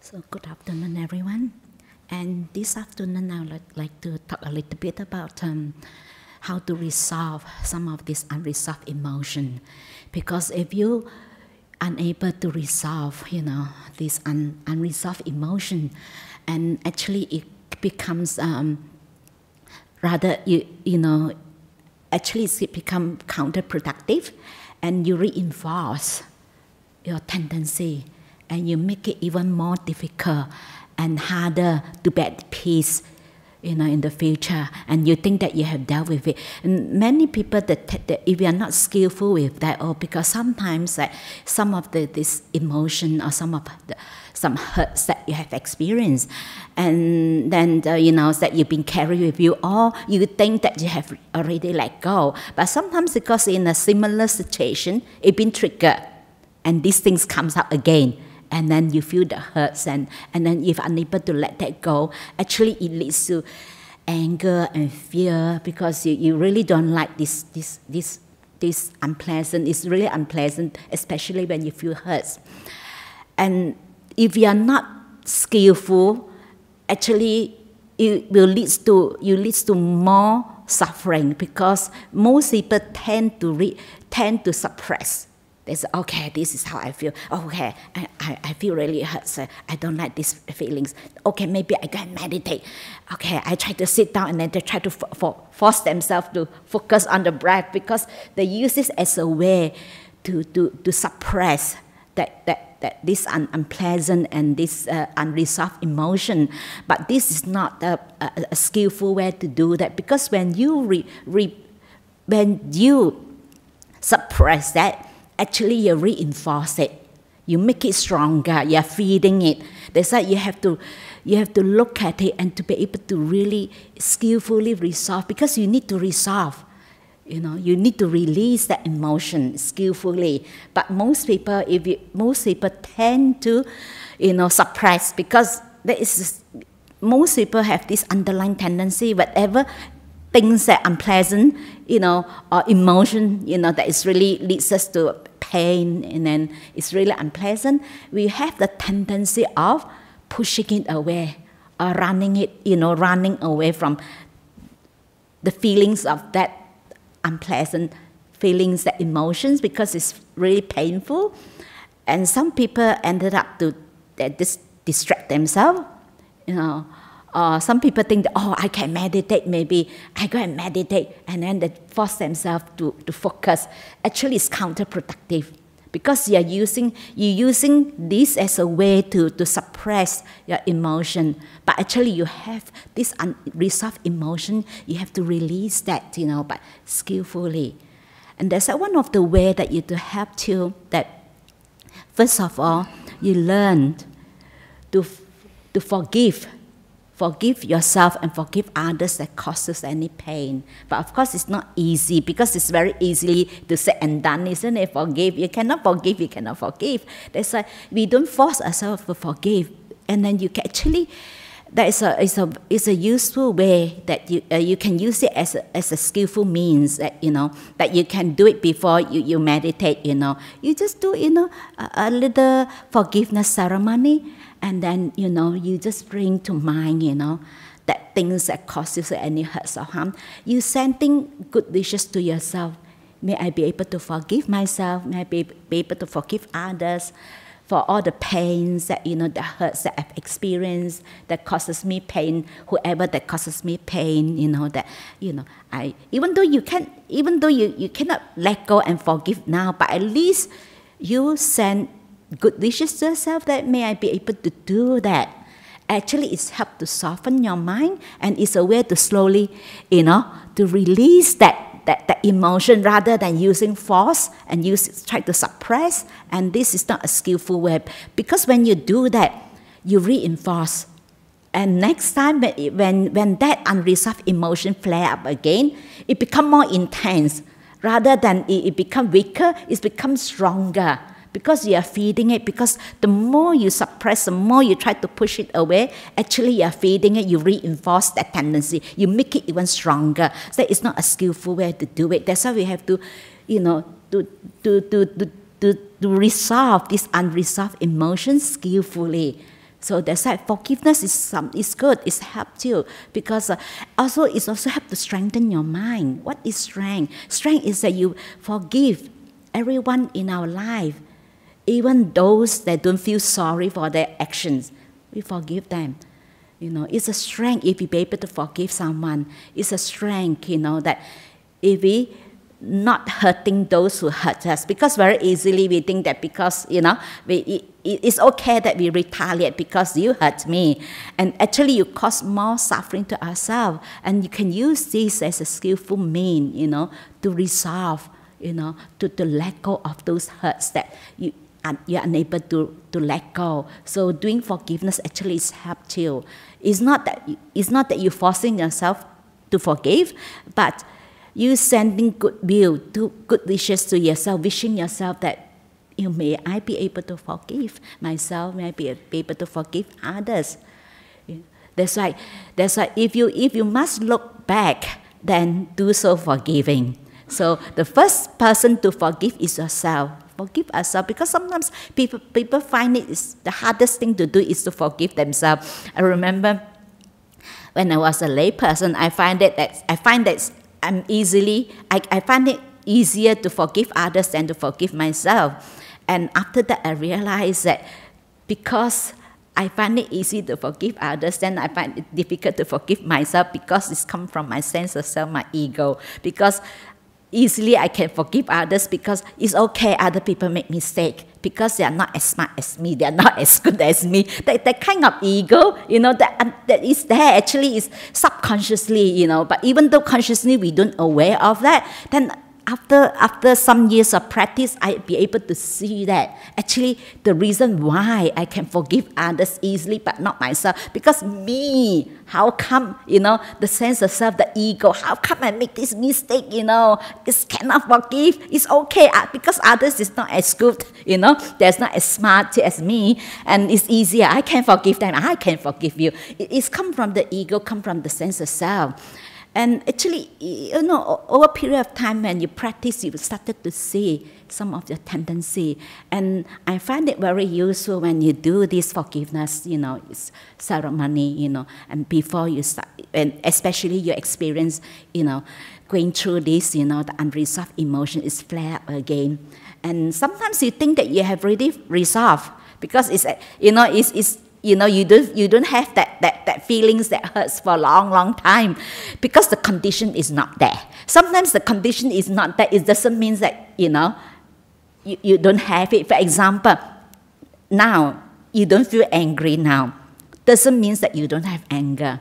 so good afternoon, everyone. And this afternoon, I would like to talk a little bit about um, how to resolve some of this unresolved emotion. Because if you unable to resolve, you know, this un- unresolved emotion, and actually it becomes um, rather you you know, actually it become counterproductive, and you reinforce your tendency, and you make it even more difficult and harder to be at peace you know, in the future, and you think that you have dealt with it. And many people that, that if you are not skillful with that, or because sometimes like some of the this emotion or some of the some hurts that you have experienced, and then the, you know that you've been carrying with you, or you think that you have already let go. But sometimes because in a similar situation, it been triggered, and these things comes up again and then you feel the hurts and, and then if unable to let that go actually it leads to anger and fear because you, you really don't like this this this this unpleasant it's really unpleasant especially when you feel hurts. And if you are not skillful actually it will lead to you leads to more suffering because most people tend to re, tend to suppress they say, okay, this is how I feel. Okay, I, I, I feel really hurt. So I don't like these feelings. Okay, maybe I can meditate. Okay, I try to sit down and then they try to for, force themselves to focus on the breath because they use this as a way to, to, to suppress that, that, that this un, unpleasant and this uh, unresolved emotion. But this is not a, a, a, skillful way to do that because when you re, re, when you suppress that, actually you reinforce it. You make it stronger. You're feeding it. That's why you have to you have to look at it and to be able to really skillfully resolve because you need to resolve. You know, you need to release that emotion skillfully. But most people, if you, most people tend to, you know, suppress because there is most people have this underlying tendency. Whatever things that unpleasant, you know, or emotion, you know, that is really leads us to pain and then it's really unpleasant, we have the tendency of pushing it away or running it, you know, running away from the feelings of that unpleasant feelings, that emotions, because it's really painful. And some people ended up to just distract themselves, you know, uh, some people think that, oh, I can meditate, maybe I go and meditate, and then they force themselves to, to focus. Actually, it's counterproductive because you're using, you're using this as a way to, to suppress your emotion. But actually, you have this unresolved emotion, you have to release that, you know, but skillfully. And that's one of the way that you to help to that, first of all, you learn to, to forgive forgive yourself and forgive others that causes any pain. But of course, it's not easy because it's very easily to say and done, isn't it? Forgive. You cannot forgive, you cannot forgive. That's why we don't force ourselves to forgive. And then you can actually, that is a, is a, is a useful way that you, uh, you can use it as a, as a skillful means that, you know, that you can do it before you, you meditate, you know. You just do, you know, a, a little forgiveness ceremony and then you know you just bring to mind you know that things that cause you any hurt or harm. You sending good wishes to yourself. May i be able to forgive myself? May i be, be able to forgive others for all the pains that you know the hurts that I've experienced that causes me pain, whoever that causes me pain, you know that you know I even though you can't, even though you, you cannot let go and forgive now, but at least you send good wishes to yourself that may I be able to do that. Actually, it's helped to soften your mind and it's a way to slowly, you know, to release that, that, that emotion rather than using force and use try to suppress. And this is not a skillful way because when you do that, you reinforce. And next time when, when, when that unresolved emotion flare up again, it become more intense Rather than it, it become weaker, it becomes stronger because you are feeding it. Because the more you suppress, the more you try to push it away, actually you are feeding it, you reinforce that tendency, you make it even stronger. So it's not a skillful way to do it. That's why we have to, you know, to, to, to, to, to, to resolve these unresolved emotions skillfully. So that's why forgiveness is some is good. It's helped you because uh, also it's also help to strengthen your mind. What is strength? Strength is that you forgive everyone in our life, even those that don't feel sorry for their actions. We forgive them. You know, it's a strength if we be able to forgive someone. It's a strength, you know, that if we not hurting those who hurt us because very easily we think that because you know we, it, it's okay that we retaliate because you hurt me and actually you cause more suffering to ourselves and you can use this as a skillful mean you know to resolve you know to, to let go of those hurts that you you're unable to, to let go. So doing forgiveness actually is help you. It's not that it's not that you're forcing yourself to forgive, but you sending goodwill, to good wishes to yourself, wishing yourself that you may I be able to forgive myself, may I be able to forgive others. That's why that's why if you if you must look back, then do so forgiving. So the first person to forgive is yourself. Forgive ourselves because sometimes people people find it is the hardest thing to do is to forgive themselves. I remember when I was a lay person, I find it that I find that I'm easily, I, I find it easier to forgive others than to forgive myself. And after that, I realized that because I find it easy to forgive others, then I find it difficult to forgive myself because it's come from my sense of self, my ego. Because easily I can forgive others because it's okay other people make mistake because they are not as smart as me, they are not as good as me. That, that kind of ego, you know, that, um, that is there actually is subconsciously, you know, but even though consciously we don't aware of that, then after after some years of practice, I'd be able to see that actually the reason why I can forgive others easily but not myself because me. How come you know the sense of self, the ego? How come I make this mistake? You know, it's cannot forgive. It's okay uh, because others is not as good. You know, they're not as smart as me, and it's easier. I can forgive them. I can forgive you. It's come from the ego, come from the sense of self. And actually, you know, over a period of time when you practice, you started to see some of your tendency. And I find it very useful when you do this forgiveness, you know, ceremony, you know, and before you start, and especially you experience, you know, going through this, you know, the unresolved emotion is flare up again. And sometimes you think that you have already resolved because it's, you know, it's, it's you know you don't you don't have that, that that feelings that hurts for a long long time because the condition is not there. Sometimes the condition is not there it doesn't mean that you know you, you don't have it. For example now you don't feel angry now doesn't mean that you don't have anger.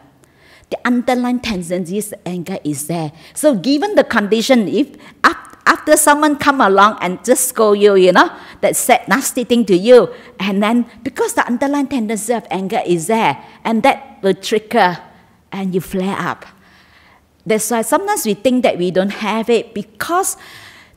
The underlying tendency is anger is there. So given the condition if after someone come along and just scold you, you know, that said nasty thing to you, and then because the underlying tendency of anger is there, and that will trigger, and you flare up. That's why sometimes we think that we don't have it because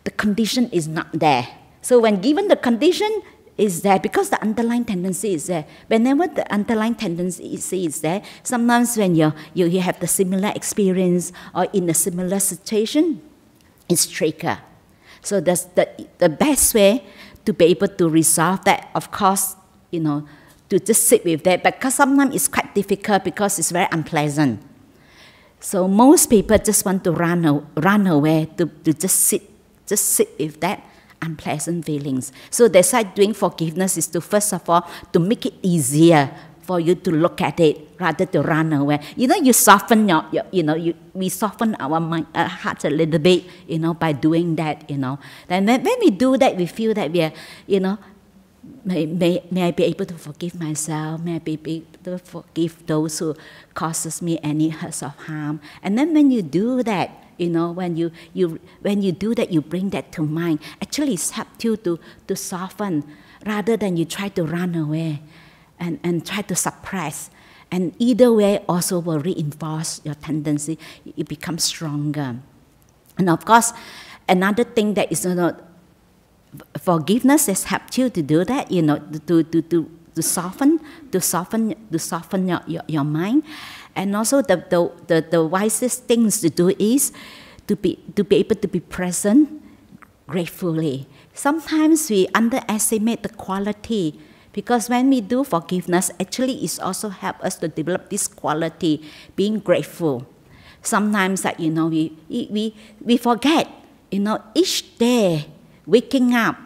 the condition is not there. So when given the condition is there, because the underlying tendency is there. Whenever the underlying tendency is there, sometimes when you, you have the similar experience or in a similar situation, is trigger. So that's the, the best way to be able to resolve that. Of course, you know, to just sit with that because sometimes it's quite difficult because it's very unpleasant. So most people just want to run, run away, to, to just sit, just sit with that unpleasant feelings. So that's why doing forgiveness is to first of all to make it easier for you to look at it rather to run away. You know, you soften your, your you know, you, we soften our mind, uh, hearts a little bit, you know, by doing that, you know. Then when, when we do that, we feel that we are, you know, may, may, may I be able to forgive myself? May I be able to forgive those who causes me any hurt or harm? And then when you do that, you know, when you, you when you do that, you bring that to mind. Actually, it's helped you to, to soften rather than you try to run away and, and try to suppress. And either way also will reinforce your tendency. It becomes stronger. And of course, another thing that is you know, forgiveness has helped you to do that, you know, to, to, to, to soften, to soften, to soften your, your, your mind. And also the, the, the, the wisest things to do is to be, to be able to be present gratefully. Sometimes we underestimate the quality because when we do forgiveness, actually it's also help us to develop this quality, being grateful. Sometimes that you know we, we, we forget, you know, each day waking up,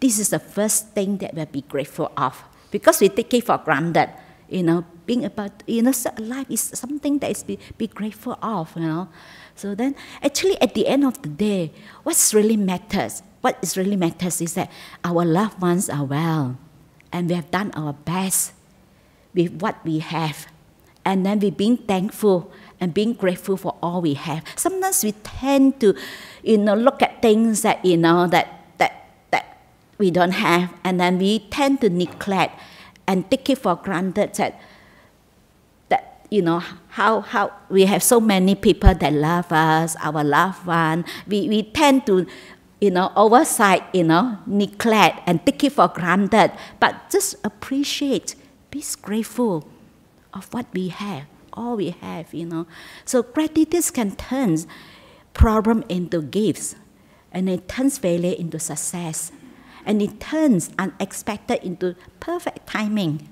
this is the first thing that we'll be grateful of because we take it for granted. You know, being about you know life is something that is be, be grateful of. You know, so then actually at the end of the day, what's really matters, what is really matters is that our loved ones are well, and we have done our best with what we have, and then we being thankful and being grateful for all we have. Sometimes we tend to, you know, look at things that you know that that we don't have, and then we tend to neglect and take it for granted that that you know how how we have so many people that love us, our loved one. We we tend to you know oversight, you know, neglect and take it for granted. But just appreciate, be grateful of what we have, all we have, you know. So gratitude can turn problem into gifts, and it turns failure into success and it turns unexpected into perfect timing.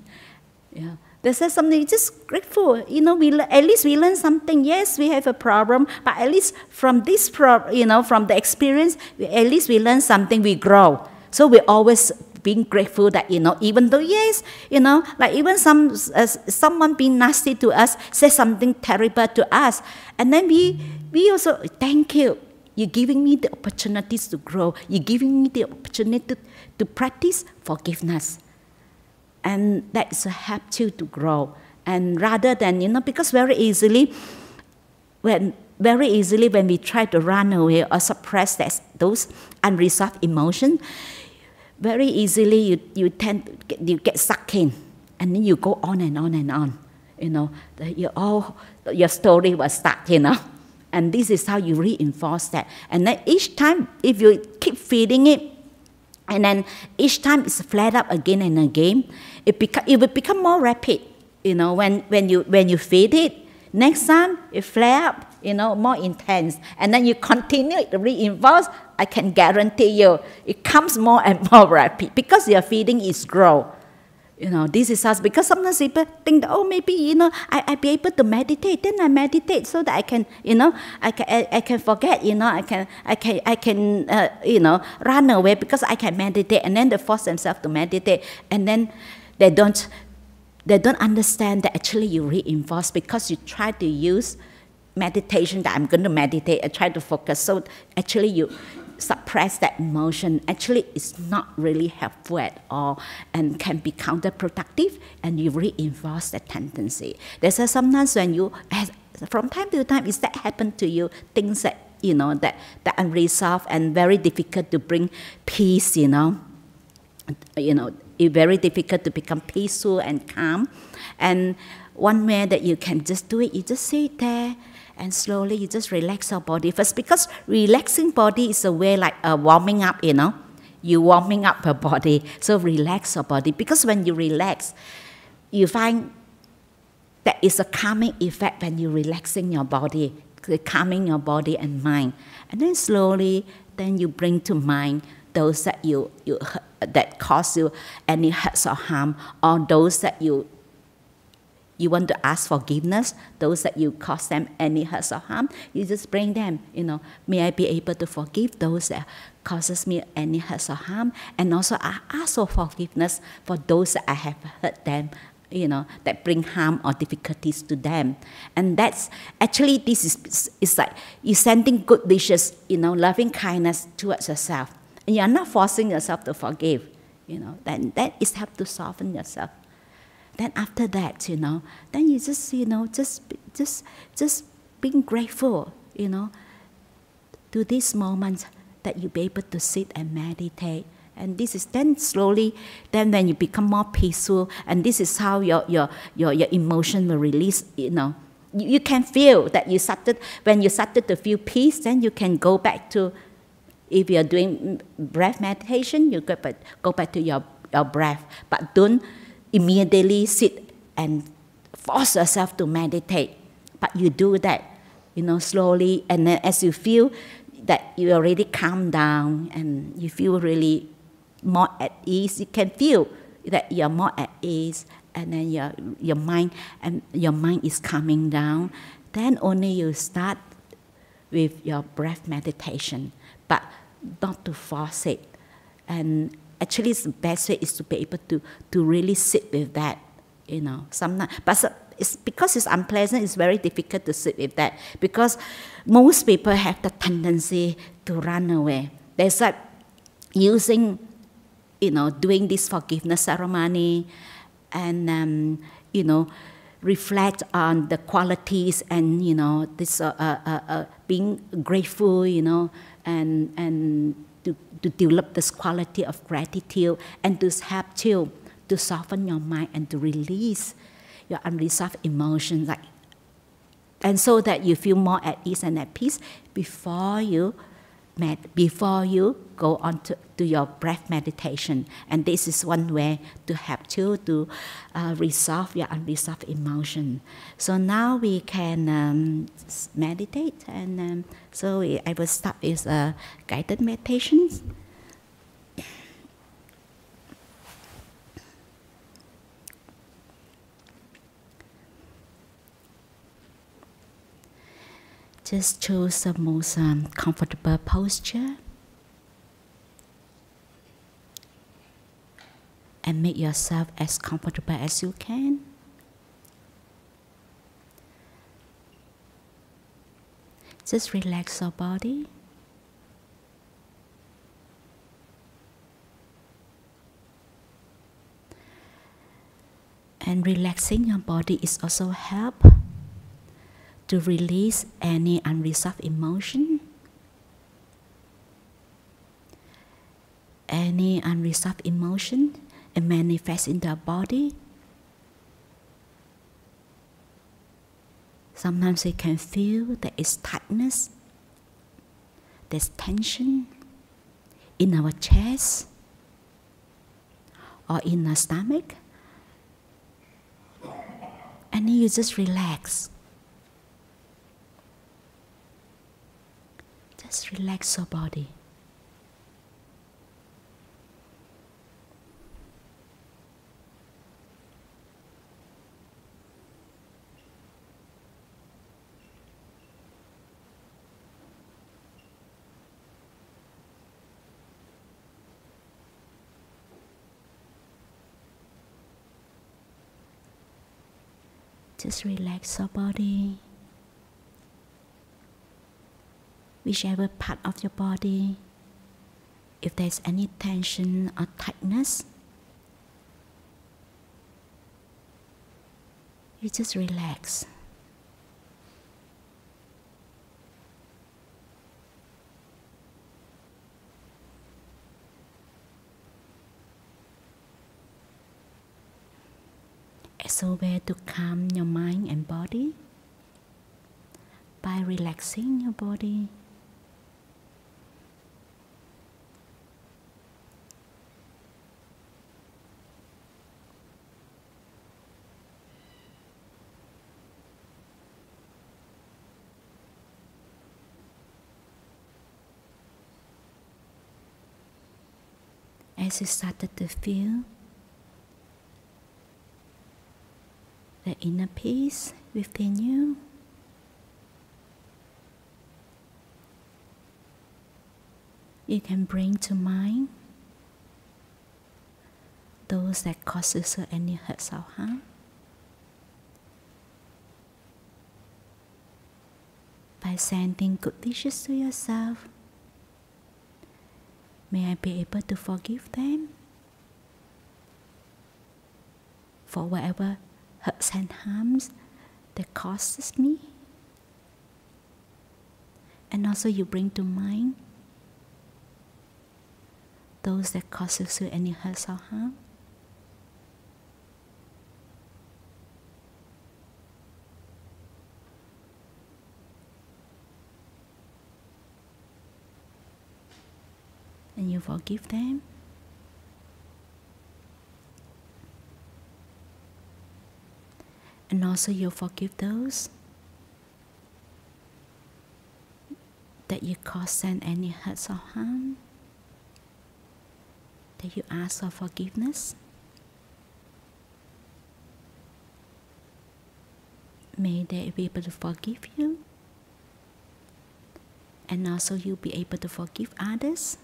Yeah. There's something just grateful. You know, we at least we learn something. Yes, we have a problem, but at least from this pro, you know, from the experience, we, at least we learn something. We grow. So we always being grateful that you know, even though yes, you know, like even some uh, someone being nasty to us, say something terrible to us, and then we we also thank you. You're giving me the opportunities to grow. You're giving me the opportunity to, to practice forgiveness. And that is help you to grow. And rather than, you know, because very easily, when very easily when we try to run away or suppress that, those unresolved emotions, very easily you, you tend to get, you get sucked in and then you go on and on and on. You know, all, your story will start, you know. And this is how you reinforce that. And then each time, if you keep feeding it, and then each time it's flared up again and again, it, beca- it will become more rapid. You know, when, when, you, when you feed it, next time it flare up, you know, more intense. And then you continue to reinforce, I can guarantee you, it comes more and more rapid because your feeding is grow. You know, this is us because sometimes people think that, oh, maybe, you know, I, I be able to meditate. Then I meditate so that I can, you know, I can, I, I can forget, you know, I can, I can, I can uh, you know, run away because I can meditate. And then they force themselves to meditate. And then they don't, they don't understand that actually you reinforce because you try to use meditation that I'm going to meditate and try to focus. So actually you, suppress that emotion actually it's not really helpful at all and can be counterproductive and you reinforce that tendency. There's a sometimes when you from time to time is that happen to you things that you know that that unresolved and very difficult to bring peace you know you know it's very difficult to become peaceful and calm. And one way that you can just do it you just sit there and slowly you just relax your body first. Because relaxing body is a way like uh, warming up you know. You warming up your body. So relax your body. Because when you relax you find that is a calming effect when you're relaxing your body calming your body and mind. And then slowly then you bring to mind those that you, you that cause you any hurt or harm or those that you you want to ask forgiveness, those that you cause them any hurt or harm, you just bring them, you know, may I be able to forgive those that causes me any hurt or harm, and also I ask for forgiveness for those that I have hurt them, you know, that bring harm or difficulties to them. And that's actually this is it's like you're sending good wishes, you know, loving kindness towards yourself. And you're not forcing yourself to forgive, you know, then that is help to soften yourself then after that, you know, then you just, you know, just, just, just being grateful, you know, to this moment that you be able to sit and meditate. And this is then slowly, then when you become more peaceful, and this is how your, your, your, your emotion will release, you know. You, you can feel that you started, when you started to feel peace, then you can go back to If you're doing breath meditation, you go back, go back to your, your breath, but don't immediately sit and force yourself to meditate. But you do that, you know, slowly, and then as you feel that you already calm down and you feel really more at ease, you can feel that you're more at ease, and then your your mind and your mind is calming down. Then only you start with your breath meditation, but not to force it. And actually, the best way is to be able to, to really sit with that, you know. Sometimes, but it's because it's unpleasant. It's very difficult to sit with that because most people have the tendency to run away. There's like using, you know, doing this forgiveness ceremony, and um, you know reflect on the qualities and you know this uh, uh, uh, uh, being grateful you know and and to, to develop this quality of gratitude and to have to to soften your mind and to release your unresolved emotions like and so that you feel more at ease and at peace before you med- before you go on to, to your breath meditation. And this is one way to help you to uh, resolve your unresolved emotion. So now we can um, meditate. And um, so I will start with a guided meditation. Just choose the most um, comfortable posture and make yourself as comfortable as you can. Just relax your body. And relaxing your body is also help to release any unresolved emotion, any unresolved emotion and manifest in the body. Sometimes you can feel there is tightness, there's tension in our chest or in our stomach. And you just relax. Just relax your body. Just relax your body. whichever part of your body. If there's any tension or tightness, you just relax. A to calm your mind and body by relaxing your body. as you started to feel the inner peace within you. You can bring to mind those that causes you any hurt or harm. By sending good wishes to yourself May I be able to forgive them for whatever hurts and harms that causes me? And also you bring to mind those that causes you any hurt or harm. and you forgive them. And also, you'll forgive those that you caused them any hurts or harm, that you ask for forgiveness. May they be able to forgive you. And also, you'll be able to forgive others.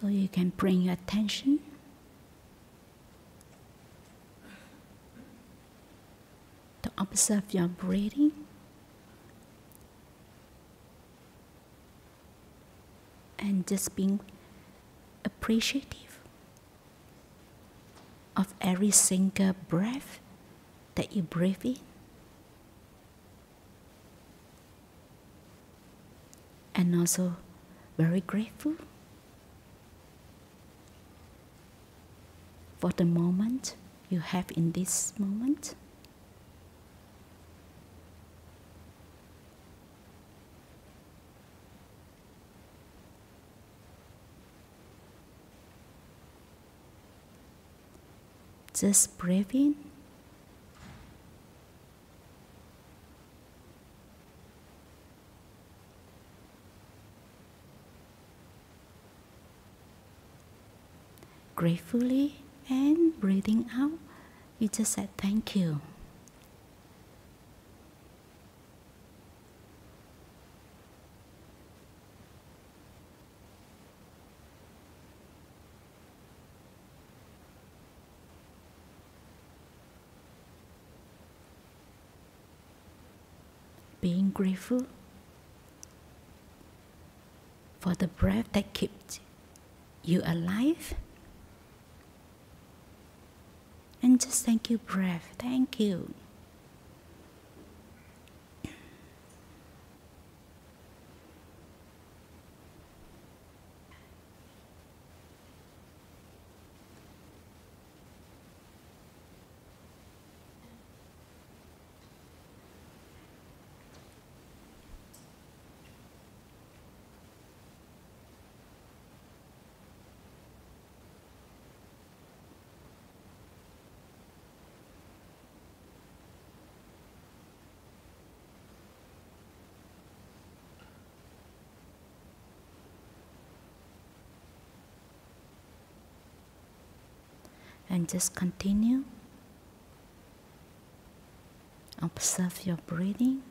So you can bring your attention to observe your breathing. And just being appreciative of every single breath that you breathe in. And also very grateful for the moment you have in this moment. Just breathe in. Gratefully and breathing out, you just said thank you. Being grateful for the breath that keeps you alive and just thank you, breath. Thank you. And just continue. Observe your breathing.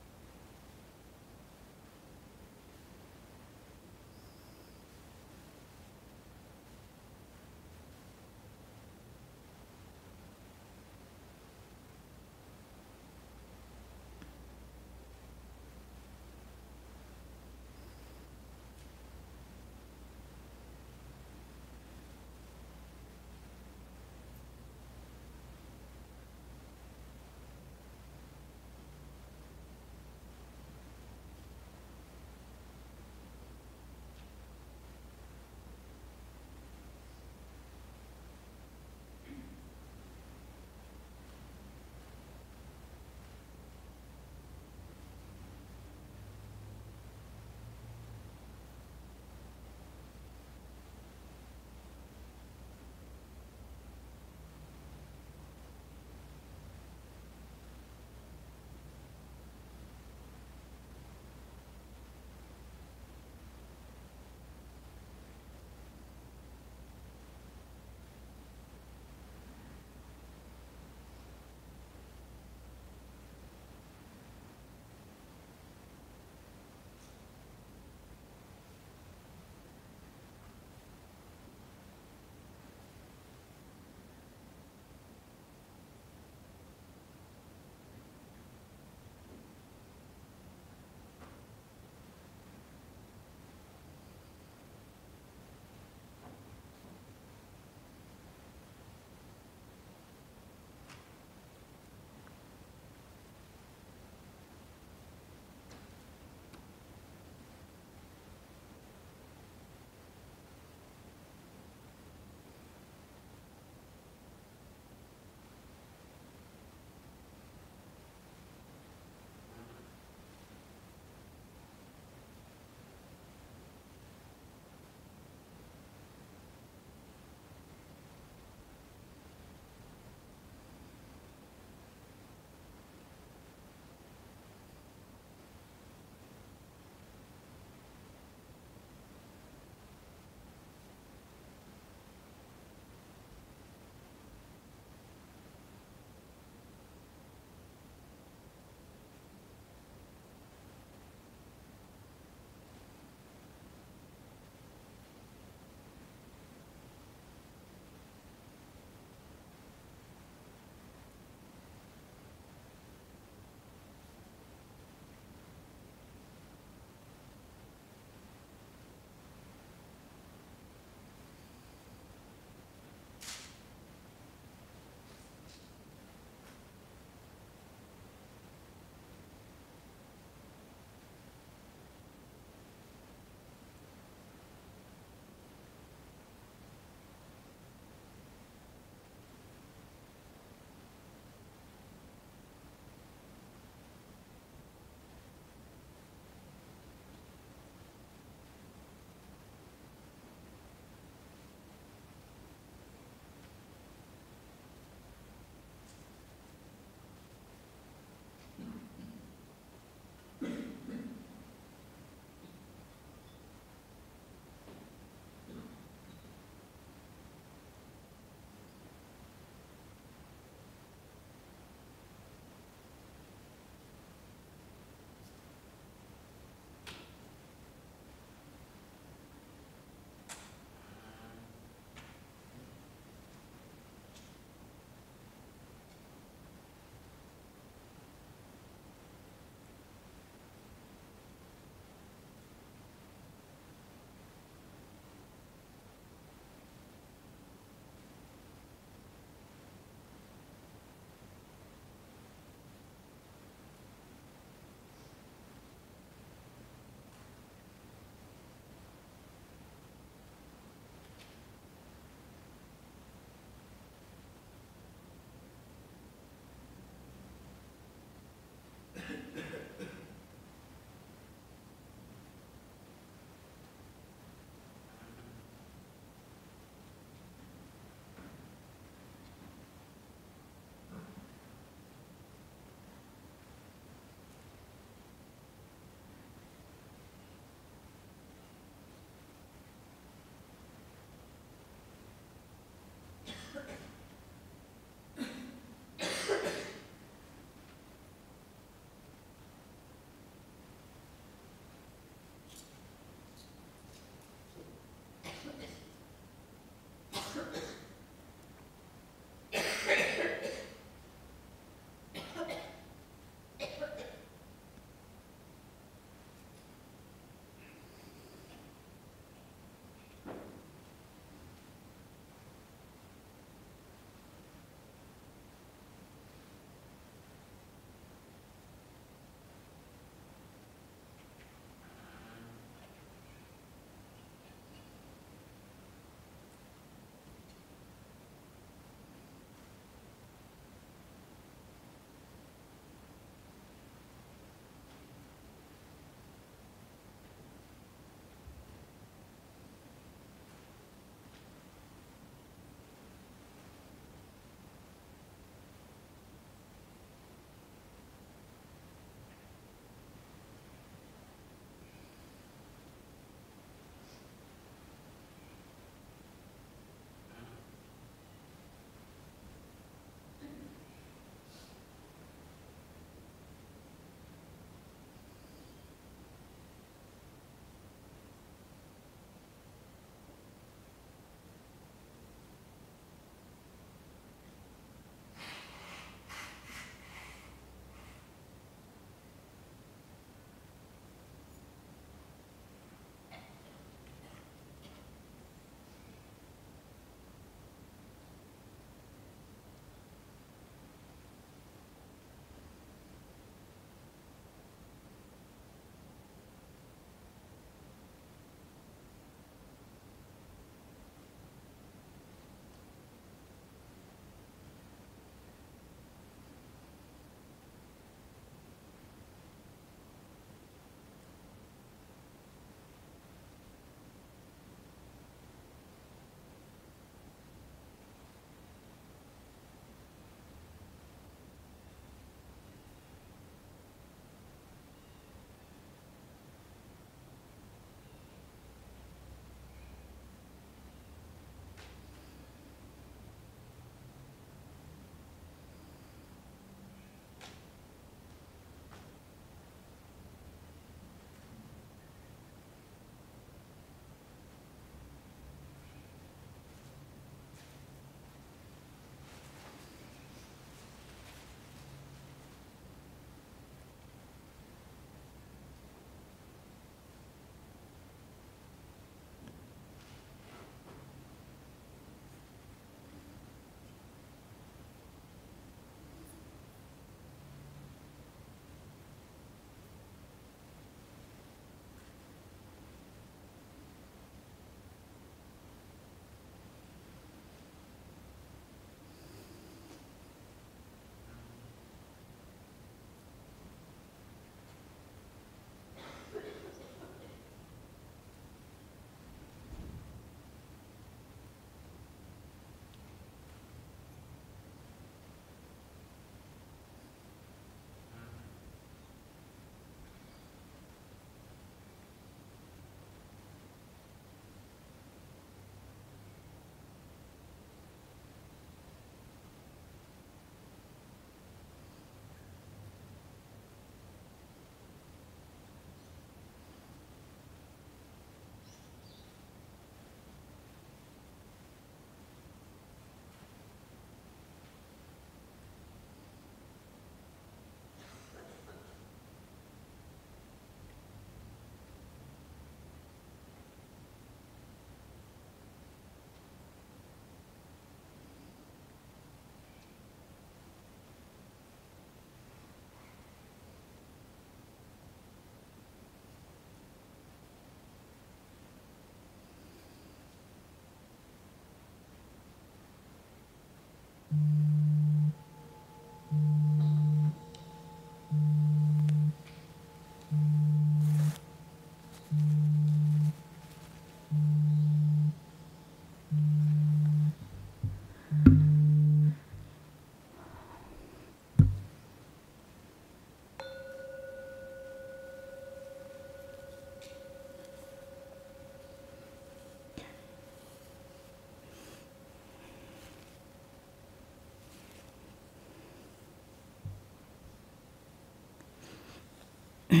So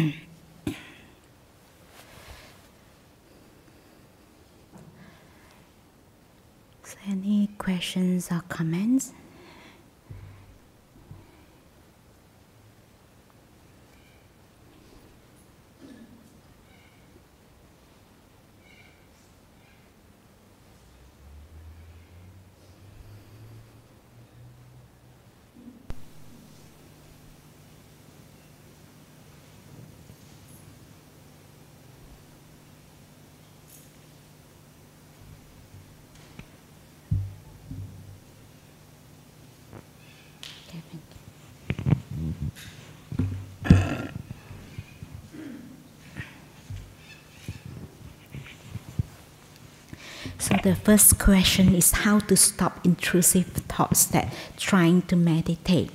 any questions or comments? So the first question is how to stop intrusive thoughts that trying to meditate.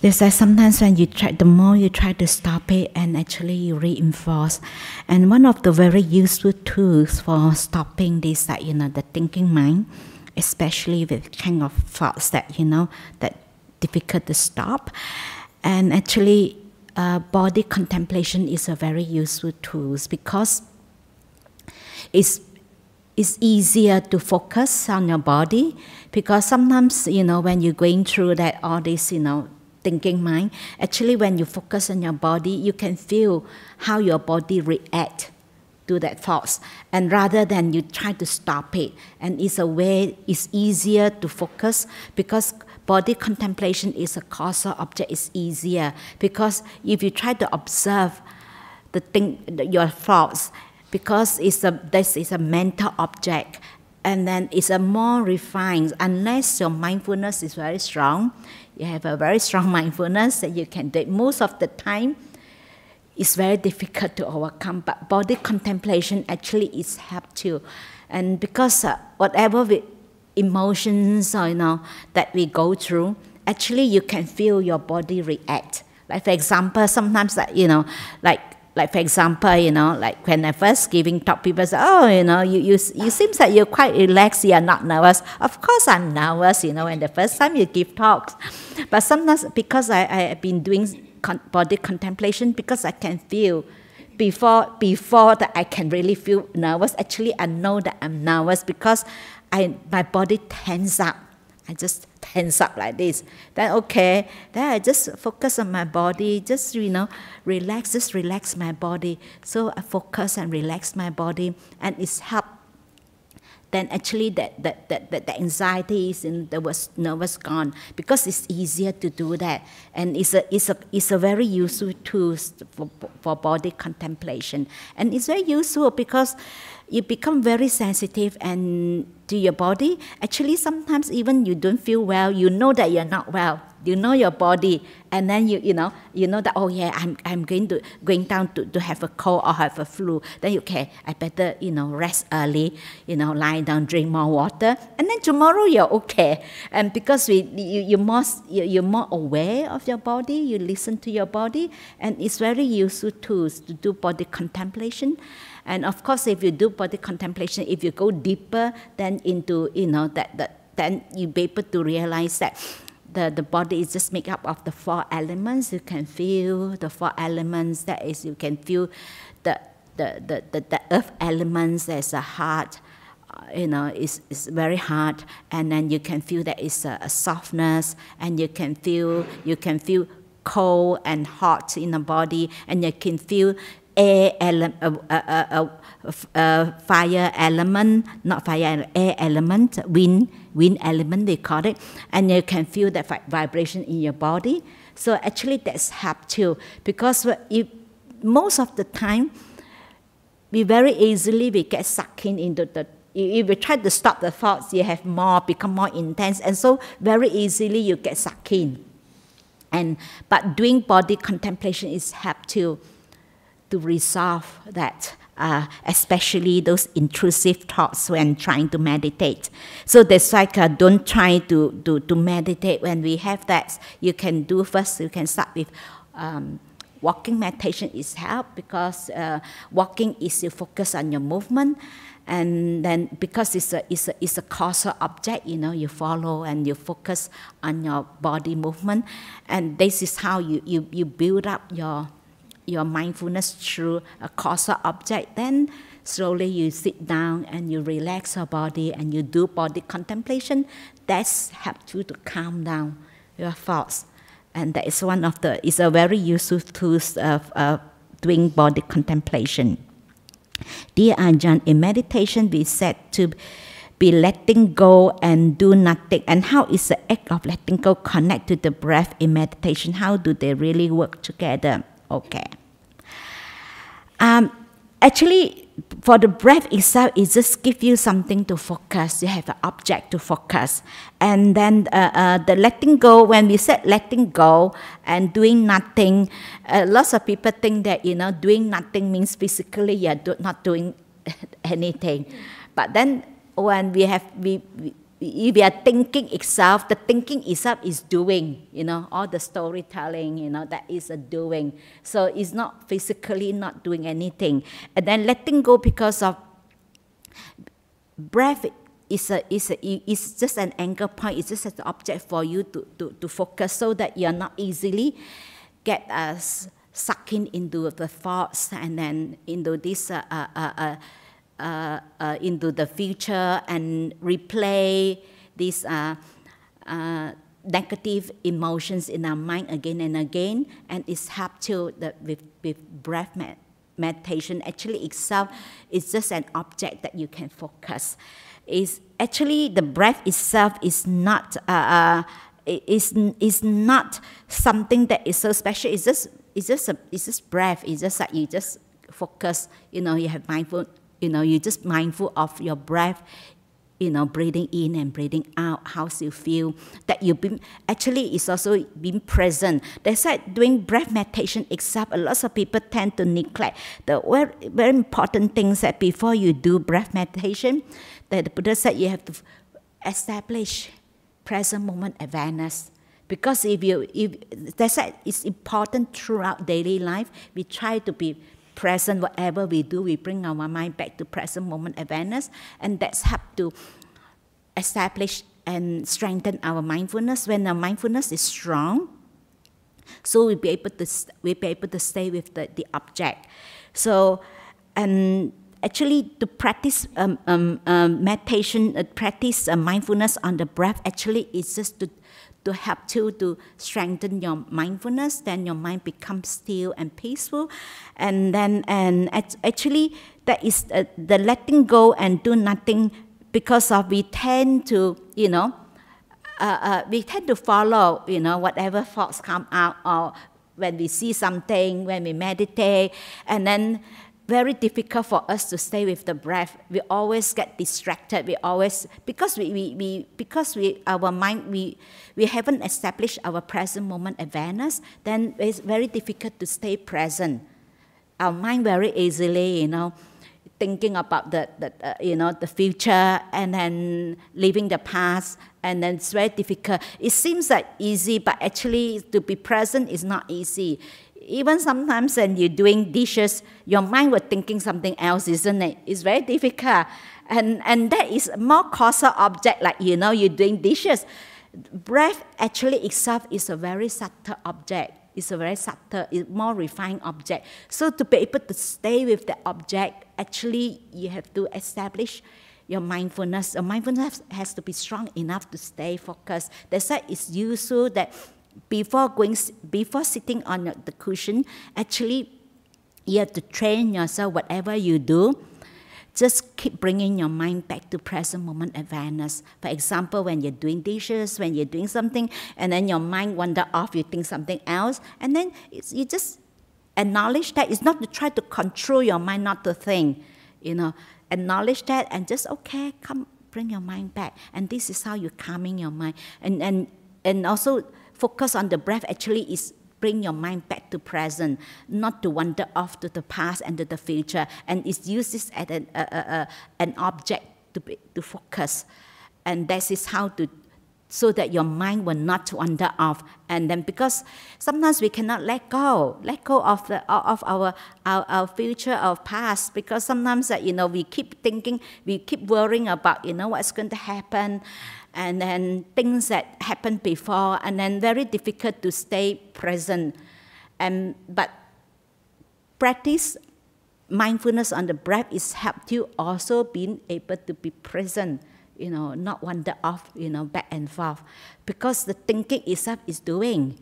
There's like sometimes when you try, the more you try to stop it, and actually you reinforce. And one of the very useful tools for stopping this, that you know, the thinking mind, especially with kind of thoughts that you know that difficult to stop, and actually, uh, body contemplation is a very useful tool because it's it's easier to focus on your body because sometimes you know when you're going through that all this you know thinking mind actually when you focus on your body you can feel how your body react to that thoughts. And rather than you try to stop it and it's a way it's easier to focus because body contemplation is a causal object it's easier. Because if you try to observe the thing your thoughts because it's a this is a mental object and then it's a more refined. Unless your mindfulness is very strong you have a very strong mindfulness that you can do most of the time it's very difficult to overcome. But body contemplation actually is help to and because uh, whatever we, emotions or, you know that we go through actually you can feel your body react. Like for example sometimes like you know like like for example, you know, like when I first giving talk, people say, oh, you know, you, you, you seems like you're quite relaxed, you're not nervous. Of course I'm nervous, you know, when the first time you give talks. But sometimes because I, I have been doing body contemplation, because I can feel before before that I can really feel nervous. Actually, I know that I'm nervous because I my body tense up. I just tense up like this. Then okay, then I just focus on my body, just you know, relax, just relax my body. So I focus and relax my body, and it's help. Then actually that that that, that is in the was nervous gone because it's easier to do that, and it's a it's a it's a very useful tool for for body contemplation, and it's very useful because you become very sensitive and to your body. Actually, sometimes even you don't feel well, you know that you're not well. You know your body, and then you you know you know that oh yeah, I'm I'm going to going down to, to have a cold or have a flu. Then you okay, I better you know rest early, you know lie down, drink more water, and then tomorrow you're okay. And because we you you more you're more aware of your body, you listen to your body, and it's very useful tools to do body contemplation. And of course, if you do body contemplation, if you go deeper, then into you know that, that then you be able to realize that the, the body is just made up of the four elements. You can feel the four elements. That is, you can feel the the the, the, the earth elements. There's a heart. Uh, you know, it's, it's very hard, and then you can feel that it's a, a softness, and you can feel you can feel cold and hot in the body, and you can feel air element, uh, uh, uh, fire element, not fire, air element, wind, wind element, they call it, and you can feel that vibration in your body. So actually, that's help too, because if, most of the time, we very easily we get sucked in into the if you try to stop the thoughts, you have more, become more intense, and so very easily you get sucked in. And but doing body contemplation is help to to resolve that, uh, especially those intrusive thoughts when trying to meditate. So that's like uh, don't try to, to, to meditate when we have that. You can do first, you can start with um, walking meditation is help because uh, walking is you focus on your movement and then because it's a, it's a, it's a causal object you know you follow and you focus on your body movement and this is how you, you, you build up your your mindfulness through a causal object, then slowly you sit down and you relax your body and you do body contemplation. That's help you to calm down your thoughts. And that is one of the, it's a very useful tool of uh, doing body contemplation. Dear Ajahn, in meditation we said to be letting go and do nothing. And how is the act of letting go connect to the breath in meditation? How do they really work together? Okay. Um, actually, for the breath itself, it just gives you something to focus. You have an object to focus. And then uh, uh, the letting go, when we said letting go and doing nothing, uh, lots of people think that, you know, doing nothing means physically you're do, not doing anything. But then when we have, we, we if we are thinking itself, the thinking itself is doing, you know, all the storytelling, you know, that is a doing. So it's not physically not doing anything. And then letting go because of breath is a is a is just an anchor point. It's just an object for you to, to, to focus so that you're not easily get us uh, sucking into the thoughts and then into this uh, uh, uh, uh uh, into the future and replay these uh, uh, negative emotions in our mind again and again, and it's helped to the, with, with breath med- meditation. Actually, itself is just an object that you can focus. Is actually the breath itself is not. Is, is not something that is so special. It's just it's just a, it's just breath. It's just like you just focus. You know, you have mindful you know, you're just mindful of your breath, you know, breathing in and breathing out, how you feel. That you've been, actually, it's also being present. They said doing breath meditation itself, a lot of people tend to neglect the very, very important things that before you do breath meditation, that the Buddha said you have to establish present moment awareness. Because if you, if they said it's important throughout daily life, we try to be present, whatever we do, we bring our mind back to present moment awareness, and that's help to establish and strengthen our mindfulness. When our mindfulness is strong, so we'll be able to we'll be able to stay with the, the object. So, and actually to practice um, um, um, meditation, uh, practice uh, mindfulness on the breath. Actually, is just to to help you to strengthen your mindfulness then your mind becomes still and peaceful. And then and actually that is uh, the letting go and do nothing because of we tend to you know uh, uh, we tend to follow you know whatever thoughts come out or when we see something when we meditate. And then very difficult for us to stay with the breath. We always get distracted. We always because we, we, we because we our mind we we haven't established our present moment awareness, then it's very difficult to stay present. Our mind very easily, you know, thinking about the, the uh, you know the future and then living the past and then it's very difficult. It seems like easy, but actually to be present is not easy even sometimes when you're doing dishes, your mind will thinking something else, isn't it? It's very difficult. And, and that is more causal object, like, you know, you're doing dishes. Breath actually itself is a very subtle object. It's a very subtle, it's more refined object. So to be able to stay with the object, actually you have to establish your mindfulness. Your mindfulness has to be strong enough to stay focused. That's why it's useful that before going before sitting on the cushion actually you have to train yourself whatever you do just keep bringing your mind back to present moment awareness. For example when you're doing dishes when you're doing something and then your mind wander off you think something else and then you just acknowledge that. It's not to try to control your mind not to think you know. Acknowledge that and just okay come bring your mind back. And this is how you're calming your mind. And and and also focus on the breath actually is bring your mind back to present, not to wander off to the past and to the future. And it's used this as an, uh, uh, an object to, be, to focus. And this is how to, so that your mind will not wander off. And then because sometimes we cannot let go, let go of, the, of our, our, our future, our past, because sometimes, that you know, we keep thinking, we keep worrying about, you know, what's going to happen and then things that happened before, and then very difficult to stay present. And but practice mindfulness on the breath is helped you also being able to be present, you know, not wander off, you know, back and forth. Because the thinking itself is doing.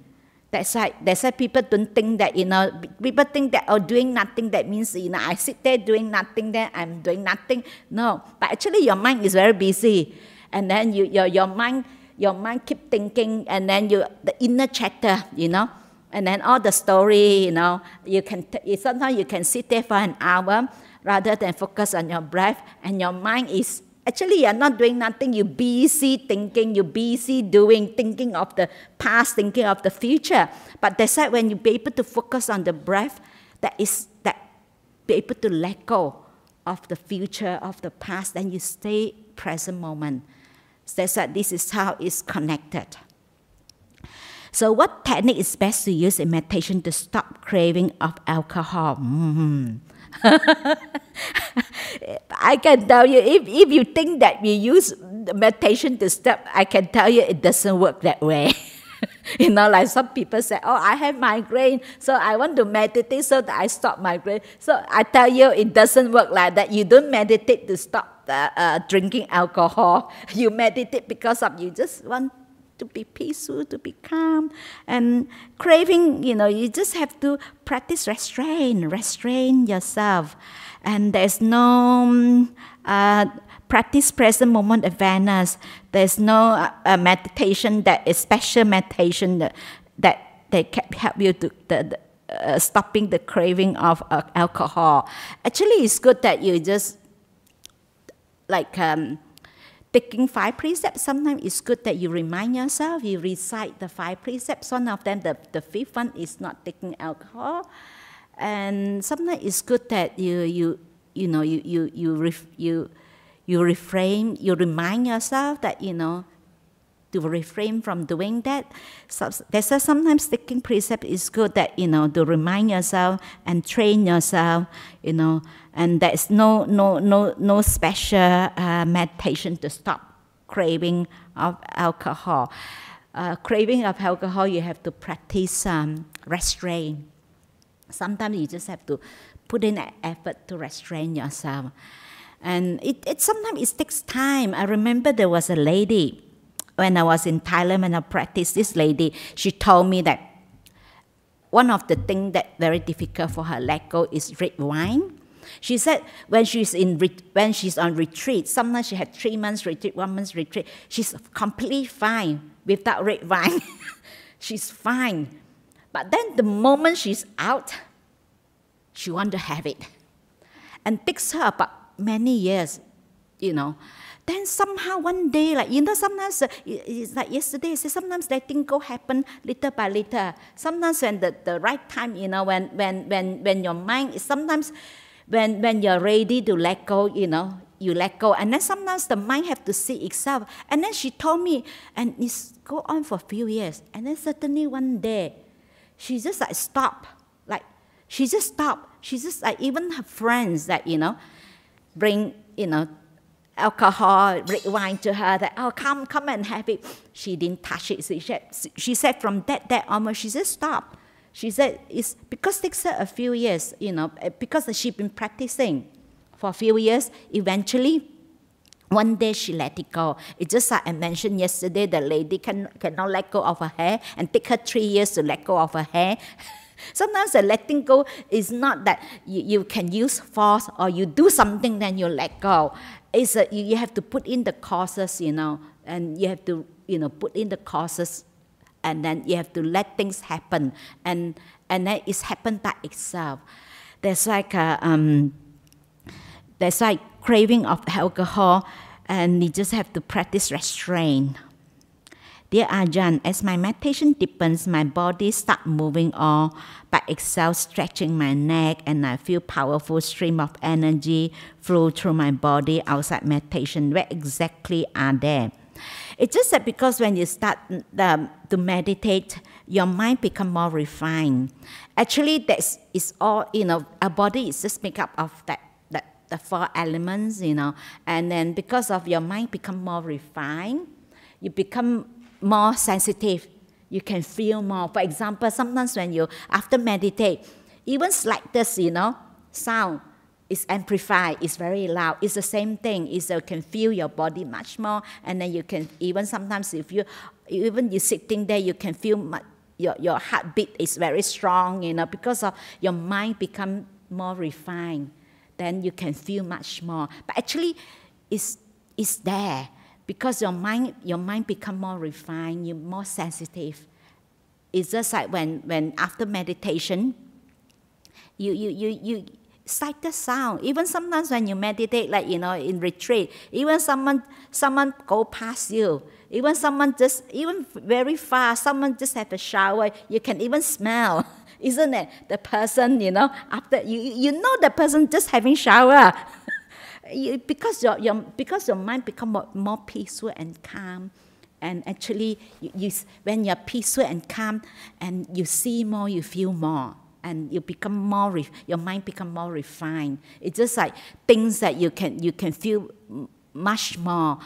That's why that's why people don't think that, you know, people think that oh doing nothing that means you know I sit there doing nothing, then I'm doing nothing. No. But actually your mind is very busy. And then you your your mind your mind keep thinking and then you the inner chatter, you know and then all the story, you know, you can sometimes you can sit there for an hour rather than focus on your breath, and your mind is actually you're not doing nothing. You're busy thinking, you're busy doing, thinking of the past, thinking of the future. But that's why when you be able to focus on the breath, that is that be able to let go of the future, of the past, then you stay present moment. So that's why this is how it's connected. So, what technique is best to use in meditation to stop craving of alcohol? Mm. I can tell you, if, if you think that you use meditation to stop, I can tell you it doesn't work that way. you know, like some people say, Oh, I have migraine, so I want to meditate so that I stop migraine. So I tell you, it doesn't work like that. You don't meditate to stop uh, uh, drinking alcohol. You meditate because of you just want to be peaceful, to be calm. And craving, you know, you just have to practice restraint, restrain yourself. And there's no uh, practice present moment awareness. There's no uh, uh, meditation that is special meditation that, that they can help you to the, the uh, stopping the craving of uh, alcohol. Actually, it's good that you just like um, taking five precepts, sometimes it's good that you remind yourself, you recite the five precepts. One of them, the, the fifth one, is not taking alcohol. And sometimes it's good that you, you, you know, you, you, you, you, you refrain, you remind yourself that, you know, to refrain from doing that. So that's why sometimes taking precept is good that, you know, to remind yourself and train yourself, you know, and there's no, no, no, no special uh, meditation to stop craving of alcohol. Uh, craving of alcohol, you have to practice um, restraint. Sometimes you just have to put in an effort to restrain yourself. And it, it sometimes it takes time. I remember there was a lady when I was in Thailand when I practiced, this lady, she told me that one of the things that very difficult for her let go is red wine. She said when she's in when she's on retreat, sometimes she had three months retreat, one month retreat, she's completely fine without red wine. she's fine. But then the moment she's out, she want to have it. And takes her about many years, you know. Then somehow one day, like you know, sometimes uh, it's like yesterday. Said sometimes letting go happen little by little. Sometimes when the, the right time, you know, when when when when your mind is sometimes when when you're ready to let go, you know, you let go, and then sometimes the mind have to see itself. And then she told me, and it's go on for a few years, and then suddenly one day, she just like stop, like she just stop. She just like even her friends that you know, bring you know alcohol, red wine to her that, oh, come, come and have it. She didn't touch it. She said, she said from that day onward, she said, stop. She said, it's because it takes her a few years, you know, eh, because she's been practicing for a few years, eventually, one day she let it go. It's just like I mentioned yesterday, the lady can, cannot let go of her hair and take her three years to let go of her hair. Sometimes the letting go is not that you, you can use force or you do something then you let go it's a, you have to put in the causes, you know, and you have to, you know, put in the causes, and then you have to let things happen, and and then it's happened by itself. There's like a, um, there's like craving of alcohol, and you just have to practice restraint. Dear Ajahn, as my meditation deepens, my body start moving all by itself, stretching my neck, and I feel powerful stream of energy flow through my body outside meditation. Where exactly are they? It's just that because when you start um, to meditate, your mind become more refined. Actually, that's is all you know. Our body is just made up of that that the four elements, you know. And then because of your mind become more refined, you become more sensitive. You can feel more. For example, sometimes when you after meditate, Even slightest, you know, sound is amplified, it's very loud. It's the same thing. It's you can feel your body much more, and then you can even sometimes if you even you sitting there, you can feel your your heartbeat is very strong, you know, because of your mind become more refined. Then you can feel much more. But actually, it's it's there because your mind your mind become more refined. You're more sensitive. It's just like when when after meditation, you you you you sight the sound. Even sometimes when you meditate, like you know, in retreat, even someone someone go past you, even someone just even very far, someone just have a shower, you can even smell, isn't it? The person, you know, after you you know the person just having shower. you, because your, your because your mind become more, more peaceful and calm and actually you, you, when you're peaceful and calm and you see more you feel more and you become more re- your mind become more refined. It's just like things that you can you can feel much more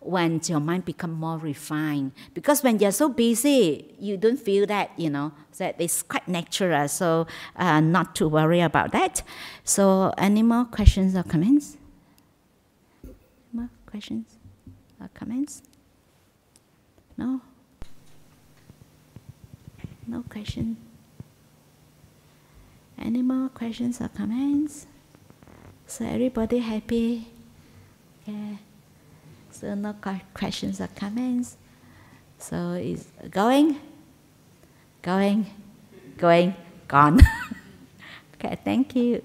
when your mind become more refined. Because when you're so busy you don't feel that you know that it's quite natural. So uh, not to worry about that. So any more questions or comments? More questions or comments? No? No question any more questions or comments? So everybody happy? Yeah. So no questions or comments. So it's going, going, going, gone. okay, thank you.